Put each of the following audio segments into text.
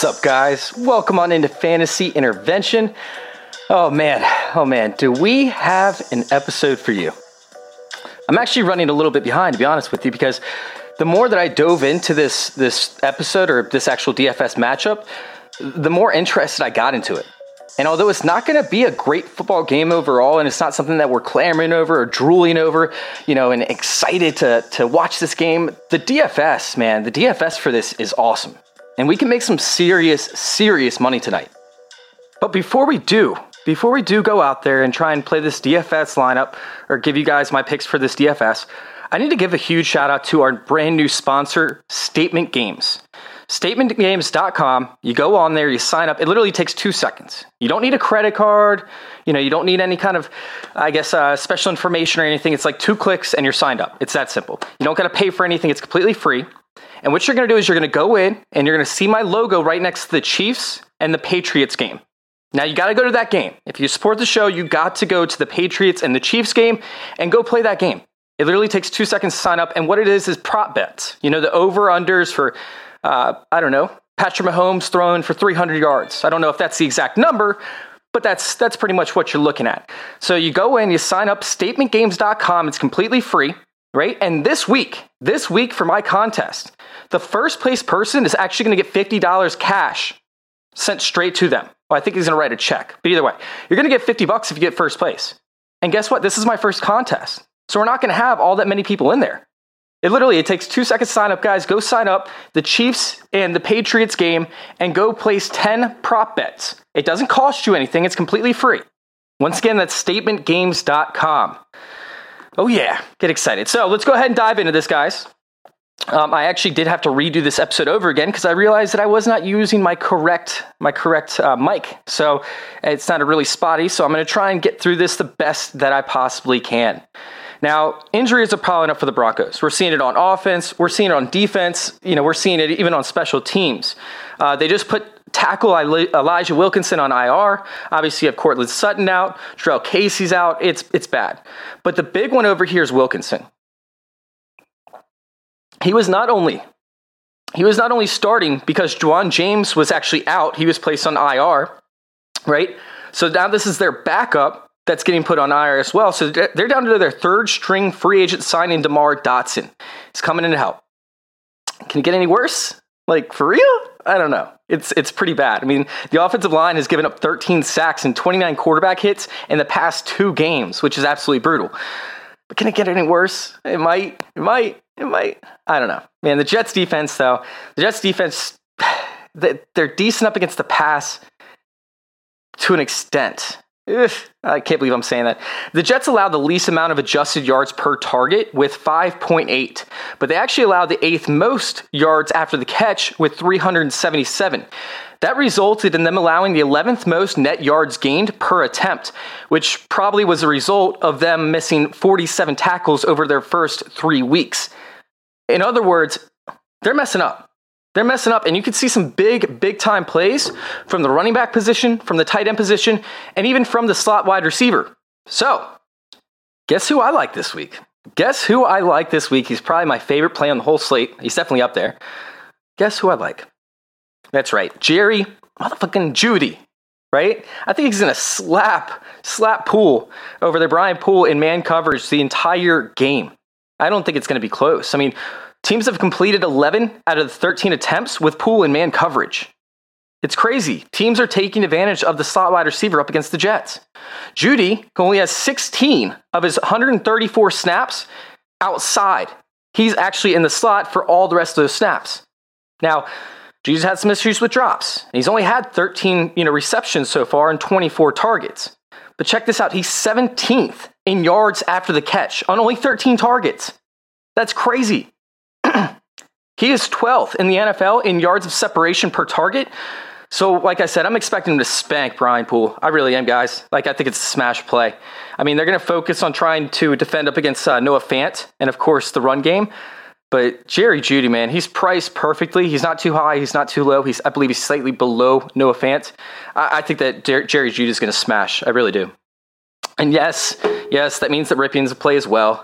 What's up, guys? Welcome on into Fantasy Intervention. Oh man, oh man, do we have an episode for you? I'm actually running a little bit behind, to be honest with you, because the more that I dove into this this episode or this actual DFS matchup, the more interested I got into it. And although it's not going to be a great football game overall, and it's not something that we're clamoring over or drooling over, you know, and excited to to watch this game, the DFS, man, the DFS for this is awesome and we can make some serious, serious money tonight. But before we do, before we do go out there and try and play this DFS lineup or give you guys my picks for this DFS, I need to give a huge shout out to our brand new sponsor, Statement Games. StatementGames.com. You go on there, you sign up. It literally takes two seconds. You don't need a credit card. You know, you don't need any kind of, I guess, uh, special information or anything. It's like two clicks and you're signed up. It's that simple. You don't got to pay for anything. It's completely free. And what you're going to do is you're going to go in and you're going to see my logo right next to the Chiefs and the Patriots game. Now you got to go to that game. If you support the show, you got to go to the Patriots and the Chiefs game and go play that game. It literally takes two seconds to sign up. And what it is is prop bets. You know, the over unders for, uh, I don't know, Patrick Mahomes throwing for 300 yards. I don't know if that's the exact number, but that's that's pretty much what you're looking at. So you go in, you sign up, statementgames.com. It's completely free right? And this week, this week for my contest, the first place person is actually going to get $50 cash sent straight to them. Well, I think he's going to write a check. But either way, you're going to get 50 bucks if you get first place. And guess what? This is my first contest. So we're not going to have all that many people in there. It literally it takes 2 seconds to sign up, guys. Go sign up the Chiefs and the Patriots game and go place 10 prop bets. It doesn't cost you anything. It's completely free. Once again, that's statementgames.com. Oh, yeah. Get excited. So let's go ahead and dive into this, guys. Um, I actually did have to redo this episode over again because I realized that I was not using my correct my correct uh, mic, so it sounded really spotty. So I'm going to try and get through this the best that I possibly can. Now, injuries are piling up for the Broncos. We're seeing it on offense. We're seeing it on defense. You know, we're seeing it even on special teams. Uh, they just put tackle Elijah Wilkinson on IR. Obviously, you have Courtland Sutton out. Jurrell Casey's out. It's, it's bad. But the big one over here is Wilkinson. He was not only he was not only starting because Ja'Wuan James was actually out, he was placed on IR, right? So now this is their backup that's getting put on IR as well. So they're down to their third string free agent signing, DeMar Dotson. He's coming in to help. Can it get any worse? Like for real? I don't know. It's it's pretty bad. I mean, the offensive line has given up 13 sacks and 29 quarterback hits in the past two games, which is absolutely brutal. But can it get any worse? It might. It might. It might. I don't know. Man, the Jets defense though, the Jets defense, they're decent up against the pass to an extent. Ugh, I can't believe I'm saying that. The Jets allowed the least amount of adjusted yards per target with 5.8, but they actually allowed the eighth most yards after the catch with 377. That resulted in them allowing the 11th most net yards gained per attempt, which probably was a result of them missing 47 tackles over their first three weeks. In other words, they're messing up. They're messing up, and you can see some big, big time plays from the running back position, from the tight end position, and even from the slot wide receiver. So, guess who I like this week? Guess who I like this week? He's probably my favorite play on the whole slate. He's definitely up there. Guess who I like? That's right, Jerry motherfucking Jeudy, right? I think he's gonna slap, slap Poole over there, Brian Poole in man coverage the entire game. I don't think it's gonna be close. I mean, Teams have completed 11 out of the 13 attempts with Poole and man coverage. It's crazy. Teams are taking advantage of the slot wide receiver up against the Jets. Jeudy only has 16 of his 134 snaps outside. He's actually in the slot for all the rest of those snaps. Now, Jesus had some issues with drops. He's only had 13 you know, receptions so far and 24 targets. But check this out he's 17th in yards after the catch on only 13 targets. That's crazy. He is 12th in the NFL in yards of separation per target. So, like I said, I'm expecting him to spank Brian Poole. I really am, guys. Like, I think it's a smash play. I mean, they're going to focus on trying to defend up against uh, Noah Fant and, of course, the run game. But Jerry Jeudy, man, he's priced perfectly. He's not too high. He's not too low. He's, I believe, he's slightly below Noah Fant. I, I think that Jer- Jerry Jeudy is going to smash. I really do. And yes, yes, that means that Rypien's a play as well.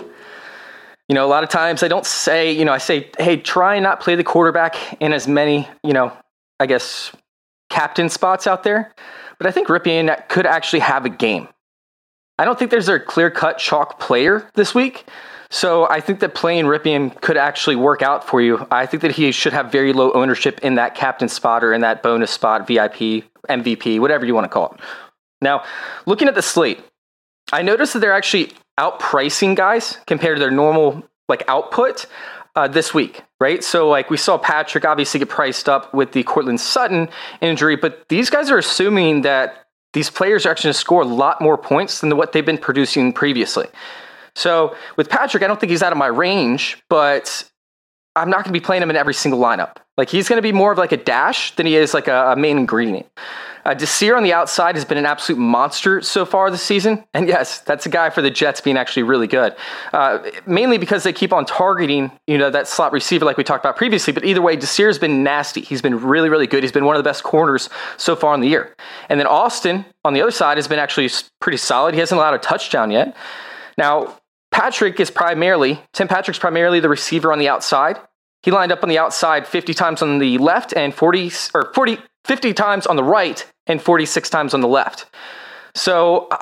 You know, a lot of times I don't say, you know, I say, hey, try not play the quarterback in as many, you know, I guess captain spots out there. But I think Rypien could actually have a game. I don't think there's a clear cut chalk player this week. So I think that playing Rypien could actually work out for you. I think that he should have very low ownership in that captain spot or in that bonus spot, VIP, MVP, whatever you want to call it. Now, looking at the slate, I noticed that they're actually outpricing guys compared to their normal like output uh, this week, right? So like we saw Patrick obviously get priced up with the Courtland Sutton injury, but these guys are assuming that these players are actually going to score a lot more points than what they've been producing previously. So with Patrick, I don't think he's out of my range, but I'm not going to be playing him in every single lineup. Like he's going to be more of like a dash than he is like a, a main ingredient. Uh, Desir on the outside has been an absolute monster so far this season. And yes, that's a guy for the Jets being actually really good. Uh, mainly because they keep on targeting, you know, that slot receiver like we talked about previously. But either way, Desir's been nasty. He's been really, really good. He's been one of the best corners so far in the year. And then Austin on the other side has been actually pretty solid. He hasn't allowed a touchdown yet. Now, Patrick is primarily, Tim Patrick's primarily the receiver on the outside. He lined up on the outside 50 times on the left and 40 or 40 50 times on the right and 46 times on the left. So uh,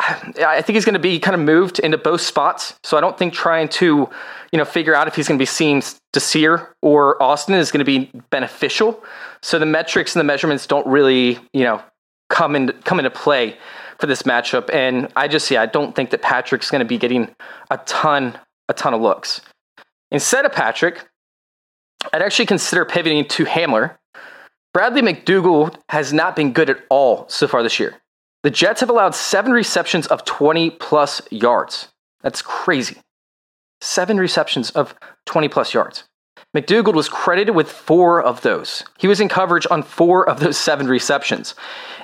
I think he's going to be kind of moved into both spots. So I don't think trying to, you know, figure out if he's going to be seeing Desir or Austin is going to be beneficial. So the metrics and the measurements don't really, you know, come into come into play for this matchup. And I just, yeah, I don't think that Patrick's going to be getting a ton, a ton of looks. Instead of Patrick, I'd actually consider pivoting to Hamler. Bradley McDougald has not been good at all so far this year. The Jets have allowed seven receptions of 20 plus yards. That's crazy. Seven receptions of 20 plus yards. McDougald was credited with four of those. He was in coverage on four of those seven receptions.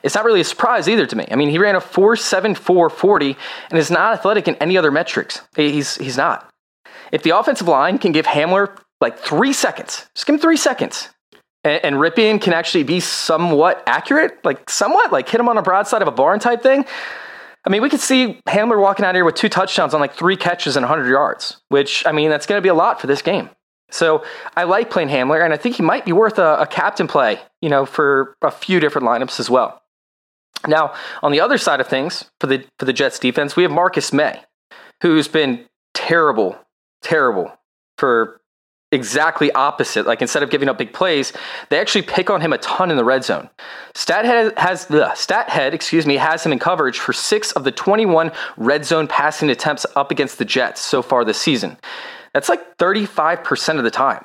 It's not really a surprise either to me. I mean, he ran a 4.74 40 and is not athletic in any other metrics. He's, he's not. If the offensive line can give Hamler like three seconds, just give him three seconds, and, and Rypien can actually be somewhat accurate, like somewhat, like hit him on a broadside of a barn type thing. I mean, we could see Hamler walking out here with two touchdowns on like three catches and 100 yards, which, I mean, that's going to be a lot for this game. So I like playing Hamler, and I think he might be worth a, a captain play, you know, for a few different lineups as well. Now, on the other side of things, for the for the Jets defense, we have Marcus Maye, who's been terrible, terrible for exactly opposite. Like instead of giving up big plays, they actually pick on him a ton in the red zone. Stathead has the Stathead, excuse me, has him in coverage for six of the 21 red zone passing attempts up against the Jets so far this season. That's like 35% of the time.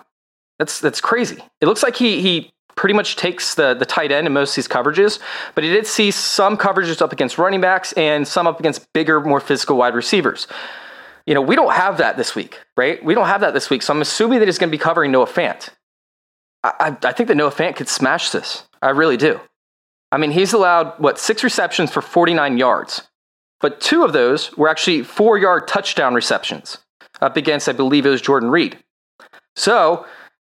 That's that's crazy. It looks like he he pretty much takes the, the tight end in most of these coverages, but he did see some coverages up against running backs and some up against bigger, more physical wide receivers. You know, we don't have that this week, right? We don't have that this week. So I'm assuming that he's going to be covering Noah Fant. I, I, I think that Noah Fant could smash this. I really do. I mean, he's allowed, what, six receptions for 49 yards, but two of those were actually four yard touchdown receptions up against, I believe it was Jordan Reed. So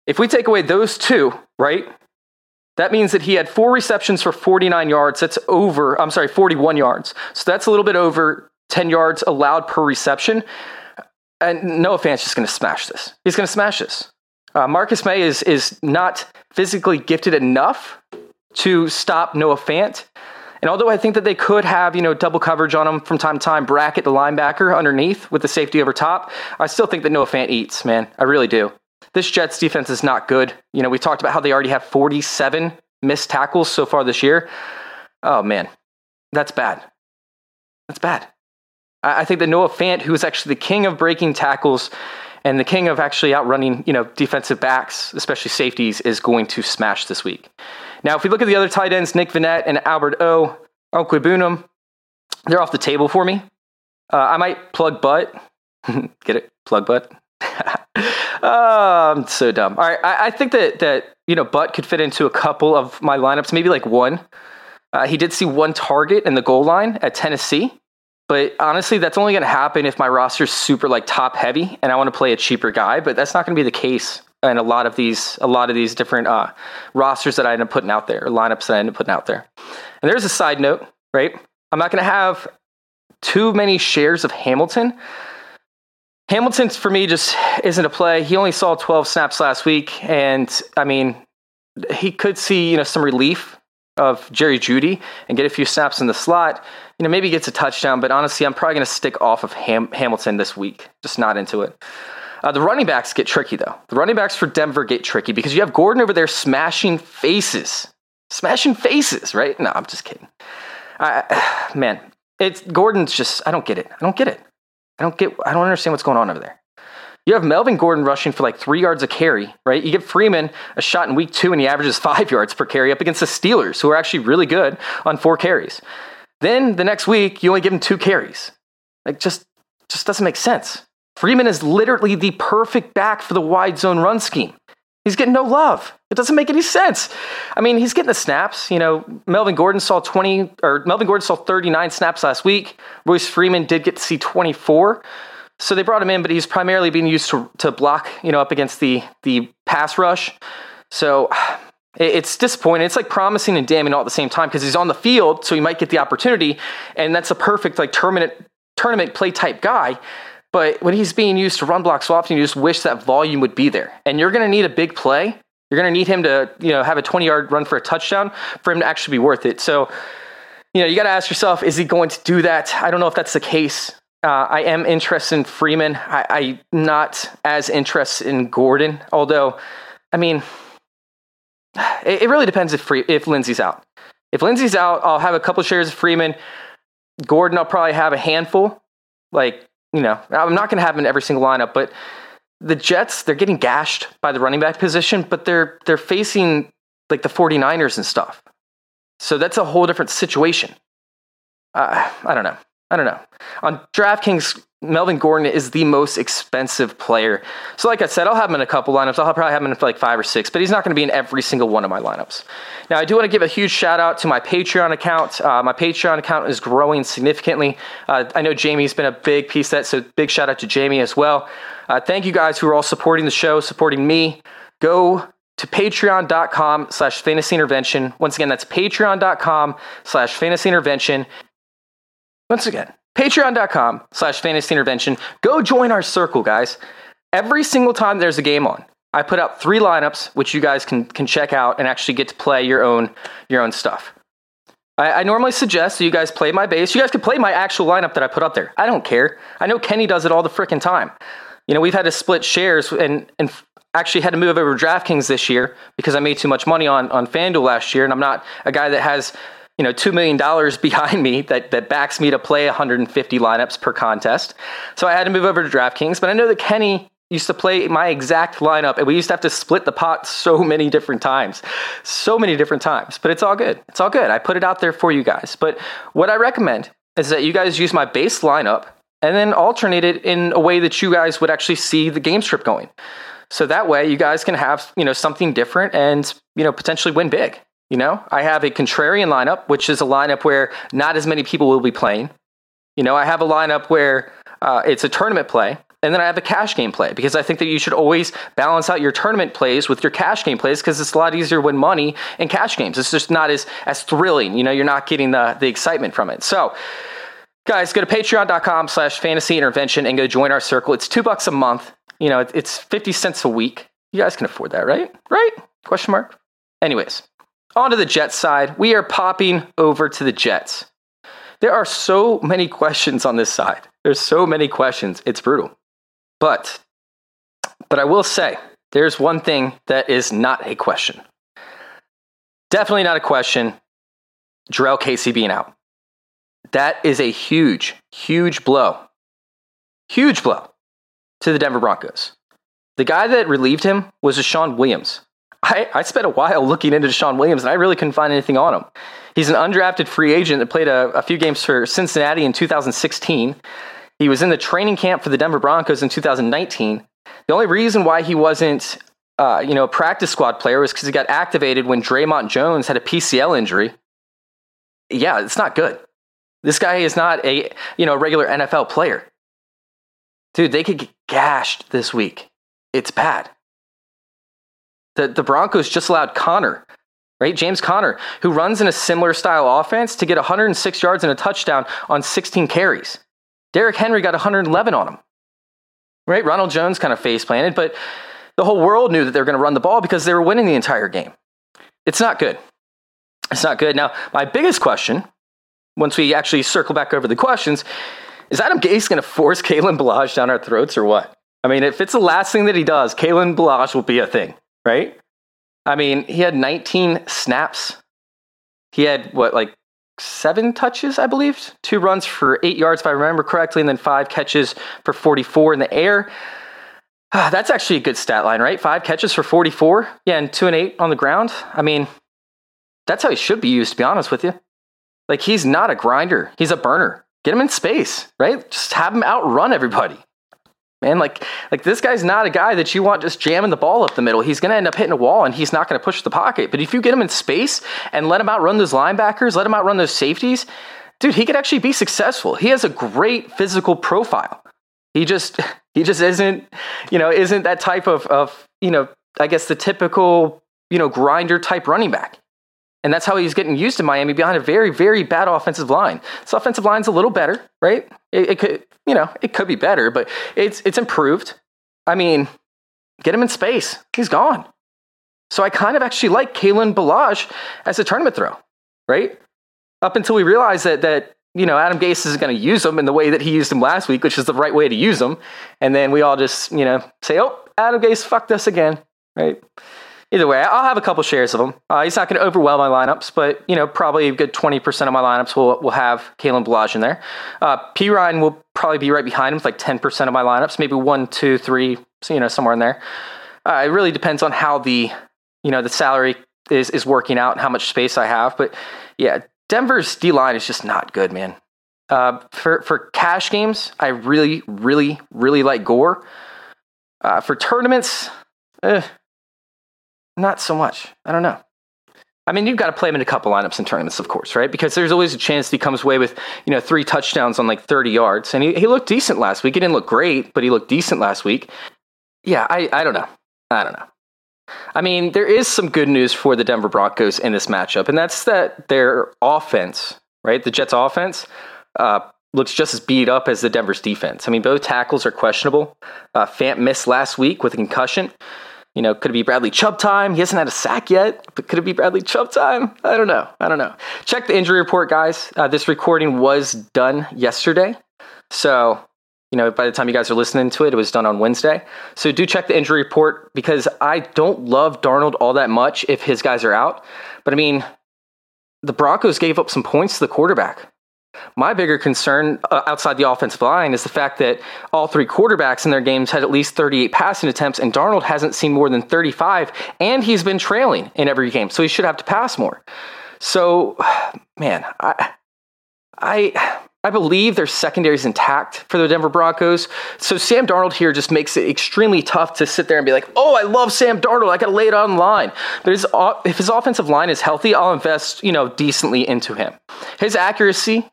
if we take away those two, right, that means that he had four receptions for 49 yards. That's over, I'm sorry, 41 yards. So that's a little bit over 10 yards allowed per reception. And Noah Fant's just going to smash this. He's going to smash this. Uh, Marcus Maye is, is not physically gifted enough to stop Noah Fant. And although I think that they could have, you know, double coverage on him from time to time, bracket the linebacker underneath with the safety over top, I still think that Noah Fant eats, man. I really do. This Jets defense is not good. You know, we talked about how they already have 47 missed tackles so far this year. Oh, man. That's bad. That's bad. I think that Noah Fant, who is actually the king of breaking tackles And the king of actually outrunning, you know, defensive backs, especially safeties, is going to smash this week. Now, if we look at the other tight ends, Nick Vannett and Albert O, Okwuegbunam, they're off the table for me. Uh, I might plug butt. Get it? Plug butt. oh, I'm so dumb. All right, I, I, think that that you know Butt could fit into a couple of my lineups, maybe like one. Uh, he did see one target in the goal line at Tennessee, but honestly, that's only going to happen if my roster's super like top heavy and I want to play a cheaper guy. But that's not going to be the case in a lot of these a lot of these different uh, rosters that I end up putting out there, lineups that I end up putting out there. And there's a side note, right? I'm not going to have too many shares of Hamilton. Hamilton for me just isn't a play. He only saw 12 snaps last week, and I mean, he could see you know some relief of Jerry Jeudy and get a few snaps in the slot you know, maybe gets a touchdown, but honestly, I'm probably going to stick off of Ham- Hamilton this week. Just not into it. Uh, the running backs get tricky, though. The running backs for Denver get tricky because you have Gordon over there smashing faces. Smashing faces, right? No, I'm just kidding. Uh, man, it's Gordon's just, I don't get it. I don't get it. I don't get, I don't understand what's going on over there. You have Melvin Gordon rushing for like three yards a carry, right? You give Freeman a shot in week two and he averages five yards per carry up against the Steelers, who are actually really good on four carries. Then the next week, you only give him two carries. Like, just, just doesn't make sense. Freeman is literally the perfect back for the wide zone run scheme. He's getting no love. It doesn't make any sense. I mean, he's getting the snaps. You know, Melvin Gordon saw 20, or Melvin Gordon saw 39 snaps last week. Royce Freeman did get to see 24. So they brought him in, but he's primarily being used to, to block, you know, up against the, the pass rush. So it's disappointing. It's like promising and damning all at the same time because he's on the field, so he might get the opportunity, and that's a perfect like tournament tournament play type guy. But when he's being used to run block so you just wish that volume would be there. And you're going to need a big play. You're going to need him to you know have a 20 yard run for a touchdown for him to actually be worth it. So you know you got to ask yourself, is he going to do that? I don't know if that's the case. Uh, I am interested in Freeman. I, I'm not as interested in Gordon, although, I mean, it, it really depends if Free, if Lindsay's out. If Lindsay's out, I'll have a couple shares of Freeman. Gordon, I'll probably have a handful. Like, you know, I'm not going to have him in every single lineup, but the Jets, they're getting gashed by the running back position, but they're they're facing like the 49ers and stuff. So that's a whole different situation. Uh, I don't know. I don't know. On DraftKings, Melvin Gordon is the most expensive player. So, like I said, I'll have him in a couple lineups. I'll probably have him in like five or six, but he's not going to be in every single one of my lineups. Now, I do want to give a huge shout out to my Patreon account. Uh, my Patreon account is growing significantly. Uh, I know Jamie's been a big piece of that, so big shout out to Jamie as well. Uh, thank you guys who are all supporting the show, supporting me. Go to patreon.com slash fantasy intervention. Once again, that's patreon.com slash fantasy intervention. Once again, patreon.com slash fantasy intervention. Go join our circle, guys. Every single time there's a game on, I put out three lineups, which you guys can, can check out and actually get to play your own, your own stuff. I, I normally suggest that you guys play my base. You guys can play my actual lineup that I put up there. I don't care. I know Kenny does it all the freaking time. You know, we've had to split shares and, and actually had to move over to DraftKings this year because I made too much money on, on FanDuel last year, and I'm not a guy that has you know, $2 million behind me that, that backs me to play 150 lineups per contest. So I had to move over to DraftKings. But I know that Kenny used to play my exact lineup, and we used to have to split the pot so many different times. So many different times. But it's all good. It's all good. I put it out there for you guys. But what I recommend is that you guys use my base lineup and then alternate it in a way that you guys would actually see the game strip going. So that way you guys can have, you know, something different and, you know, potentially win big. You know, I have a contrarian lineup, which is a lineup where not as many people will be playing. You know, I have a lineup where uh, it's a tournament play, and then I have a cash game play because I think that you should always balance out your tournament plays with your cash game plays because it's a lot easier to win money in cash games. It's just not as as thrilling. You know, you're not getting the the excitement from it. So. Guys, go to patreon.com slash fantasy intervention and go join our circle. It's two bucks a month. You know, it's 50 cents a week. You guys can afford that, right? Right? Question mark? Anyways, on to the Jets side. We are popping over to the Jets. There are so many questions on this side. There's so many questions. It's brutal. But but I will say there's one thing that is not a question. Definitely not a question. Jurrell Casey being out. That is a huge, huge blow. Huge blow to the Denver Broncos. The guy that relieved him was DeShawn Williams. I, I spent a while looking into DeShawn Williams and I really couldn't find anything on him. He's an undrafted free agent that played a, a few games for Cincinnati in 2016. He was in the training camp for the Denver Broncos in 2019. The only reason why he wasn't, uh, you know, a practice squad player was because he got activated when Dre'Mont Jones had a PCL injury. Yeah, it's not good. This guy is not a, you know, regular NFL player. Dude, they could get gashed this week. It's bad. The, the Broncos just allowed Conner, right? James Conner, who runs in a similar style offense, to get 106 yards and a touchdown on 16 carries. Derrick Henry got 111 on him, right? Ronald Jones kind of face planted, but the whole world knew that they were going to run the ball because they were winning the entire game. It's not good. It's not good. Now, my biggest question once we actually circle back over the questions, is Adam Gase going to force Kalen Ballage down our throats or what? I mean, if it's the last thing that he does, Kalen Ballage will be a thing, right? I mean, he had 19 snaps. He had what, like seven touches, I believe, two runs for eight yards, if I remember correctly, and then five catches for 44 in the air. That's actually a good stat line, right? Five catches for 44. Yeah, and two and eight on the ground. I mean, that's how he should be used, to be honest with you. Like he's not a grinder. He's a burner. Get him in space, right? Just have him outrun everybody. Man, like like this guy's not a guy that you want just jamming the ball up the middle. He's going to end up hitting a wall and he's not going to push the pocket. But if you get him in space and let him outrun those linebackers, let him outrun those safeties, dude, he could actually be successful. He has a great physical profile. He just he just isn't, you know, isn't that type of of, you know, I guess the typical, you know, grinder type running back. And that's how he's getting used to Miami behind a very, very bad offensive line. This offensive line's a little better, right? It, it could, you know, it could be better, but it's it's improved. I mean, get him in space. He's gone. So I kind of actually like Kalen Ballage as a tournament throw, right? Up until we realize that that you know Adam Gase isn't going to use him in the way that he used him last week, which is the right way to use him, and then we all just you know say, "Oh, Adam Gase fucked us again," right? Either way, I'll have a couple shares of him. Uh, he's not going to overwhelm my lineups, but you know, probably a good twenty percent of my lineups will will have Kalen Ballage in there. Uh, Perine will probably be right behind him with like ten percent of my lineups, maybe one, two, three, so, you know, somewhere in there. Uh, it really depends on how the you know the salary is is working out and how much space I have. But yeah, Denver's D line is just not good, man. Uh, for for cash games, I really, really, really like Gore. Uh, for tournaments, eh, not so much. I don't know. I mean, you've got to play him in a couple lineups and tournaments, of course, right? Because there's always a chance he comes away with, you know, three touchdowns on like 30 yards. And he, he looked decent last week. He didn't look great, but he looked decent last week. Yeah, I, I don't know. I don't know. I mean, there is some good news for the Denver Broncos in this matchup, and that's that their offense, right? The Jets' offense uh, looks just as beat up as the Denver's defense. I mean, both tackles are questionable. Uh, Fant missed last week with a concussion. You know, could it be Bradley Chubb time? He hasn't had a sack yet, but could it be Bradley Chubb time? I don't know. I don't know. Check the injury report, guys. Uh, this recording was done yesterday. So, you know, by the time you guys are listening to it, it was done on Wednesday. So do check the injury report because I don't love Darnold all that much if his guys are out. But I mean, the Broncos gave up some points to the quarterback. My bigger concern uh, outside the offensive line is the fact that all three quarterbacks in their games had at least 38 passing attempts, and Darnold hasn't seen more than 35, and he's been trailing in every game, so he should have to pass more. So, man, I, I, I believe their secondary is intact for the Denver Broncos. So Sam Darnold here just makes it extremely tough to sit there and be like, "Oh, I love Sam Darnold. I got to lay it on line." But his, if his offensive line is healthy, I'll invest, you know, decently into him. His accuracy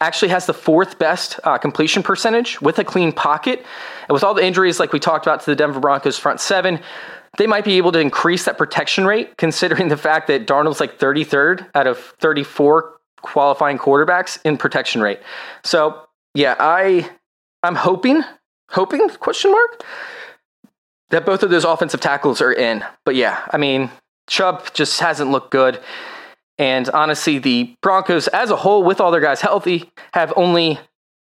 actually has the fourth best uh, completion percentage with a clean pocket. And with all the injuries, like we talked about to the Denver Broncos front seven, they might be able to increase that protection rate, considering the fact that Darnold's like 33rd out of 34 qualifying quarterbacks in protection rate. So yeah, I I'm hoping, hoping question mark that both of those offensive tackles are in. But yeah, I mean, Chubb just hasn't looked good. And honestly, the Broncos as a whole, with all their guys healthy, have only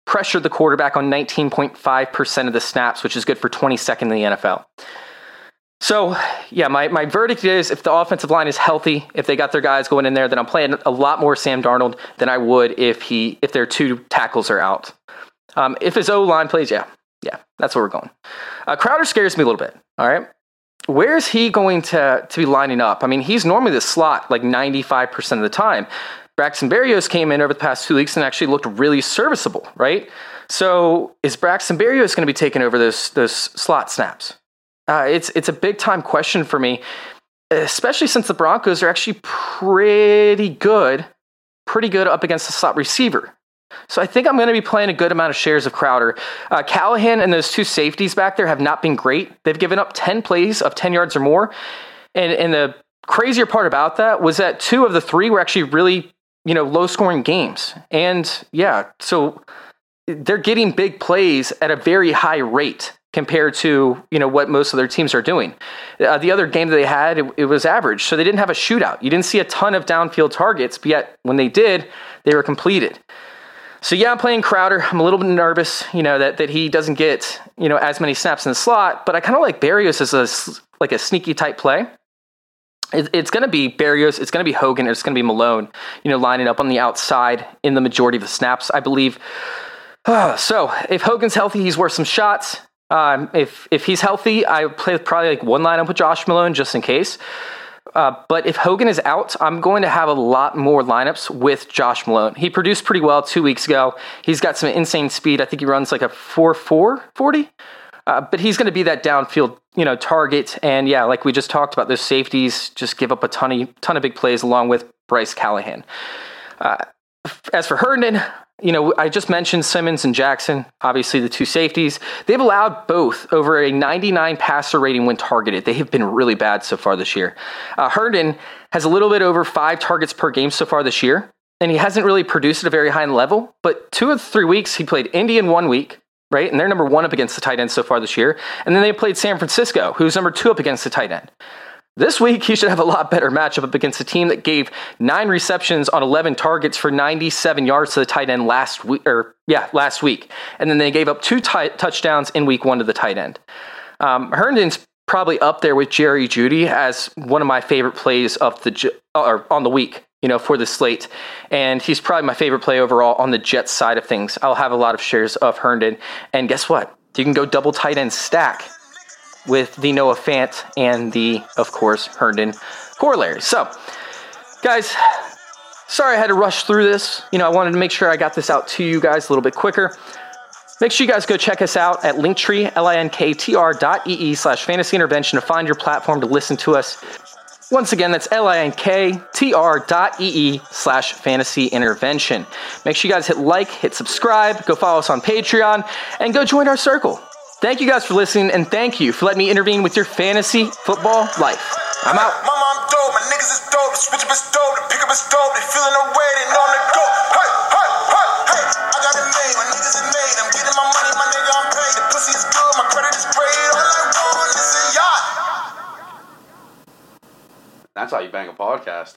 pressured the quarterback on 19.5% of the snaps, which is good for 22nd in the NFL. So, yeah, my, my verdict is if the offensive line is healthy, if they got their guys going in there, then I'm playing a lot more Sam Darnold than I would if he if their two tackles are out. Um, if his O line plays, yeah, Yeah, that's where we're going. Uh, Crowder scares me a little bit. All right. Where is he going to, to be lining up? I mean, he's normally the slot like 95% of the time. Braxton Berrios came in over the past two weeks and actually looked really serviceable, right? So is Braxton Berrios going to be taking over those those slot snaps? Uh, it's it's a big time question for me, especially since the Broncos are actually pretty good, pretty good up against the slot receiver. So I think I'm going to be playing a good amount of shares of Crowder. Uh, Callahan and those two safeties back there have not been great. They've given up 10 plays of 10 yards or more. And, and the crazier part about that was that two of the three were actually really, you know, low scoring games. And yeah, so they're getting big plays at a very high rate compared to you know what most of their teams are doing. Uh, the other game that they had, it, it, was average, so they didn't have a shootout. You didn't see a ton of downfield targets, but yet when they did, they were completed. So yeah, I'm playing Crowder. I'm a little bit nervous, you know, that, that he doesn't get, you know, as many snaps in the slot, but I kind of like Berrios as a, like a sneaky type play. It, it's going to be Berrios, it's going to be Hogan, it's going to be Malone, you know, lining up on the outside in the majority of the snaps, I believe. so if Hogan's healthy, he's worth some shots. Um, if if he's healthy, I play probably like one lineup with Josh Malone just in case. Uh, but if Hogan is out, I'm going to have a lot more lineups with Josh Malone. He produced pretty well two weeks ago. He's got some insane speed. I think he runs like a 4 4 40. Uh, but he's going to be that downfield, you know, target. And yeah, like we just talked about, those safeties just give up a ton of ton of big plays along with Bryce Callahan. Uh, as for Herndon, you know, I just mentioned Simmons and Jackson, obviously the two safeties. They've allowed both over a 99 passer rating when targeted. They have been really bad so far this year. Uh, Herndon has a little bit over five targets per game so far this year, and he hasn't really produced at a very high level. But two of the three weeks, he played Indy in one week, right? And they're number one up against the tight end so far this year. And then they played San Francisco, who's number two up against the tight end. This week, he should have a lot better matchup up against a team that gave nine receptions on 11 targets for 97 yards to the tight end last week, or yeah, last week. And then they gave up two t- touchdowns in week one to the tight end. Um, Herndon's probably up there with Jerry Jeudy as one of my favorite plays of the or on the week, you know, for the slate. And he's probably my favorite play overall on the Jets side of things. I'll have a lot of shares of Herndon. And guess what? You can go double tight end stack with the Noah Fant and the, of course, Herndon corollary. So, guys, sorry I had to rush through this. You know, I wanted to make sure I got this out to you guys a little bit quicker. Make sure you guys go check us out at linktree, L-I-N-K-T-R dot E-E slash fantasy intervention to find your platform to listen to us. Once again, that's L-I-N-K-T-R dot E-E slash fantasy intervention. Make sure you guys hit like, hit subscribe, go follow us on Patreon, and go join our circle. Thank you guys for listening, and thank you for letting me intervene with your fantasy football life. I'm out. My mom dope, my niggas is dope, the switch up is dope, the pick up is dope, they feeling the way, they know I'm the go. Hey, hey, hey, hey, I got it made, my niggas is made, I'm getting my money, my nigga, I'm paid. The pussy is good, my credit is great, all I want is a yacht. That's how you bang a podcast.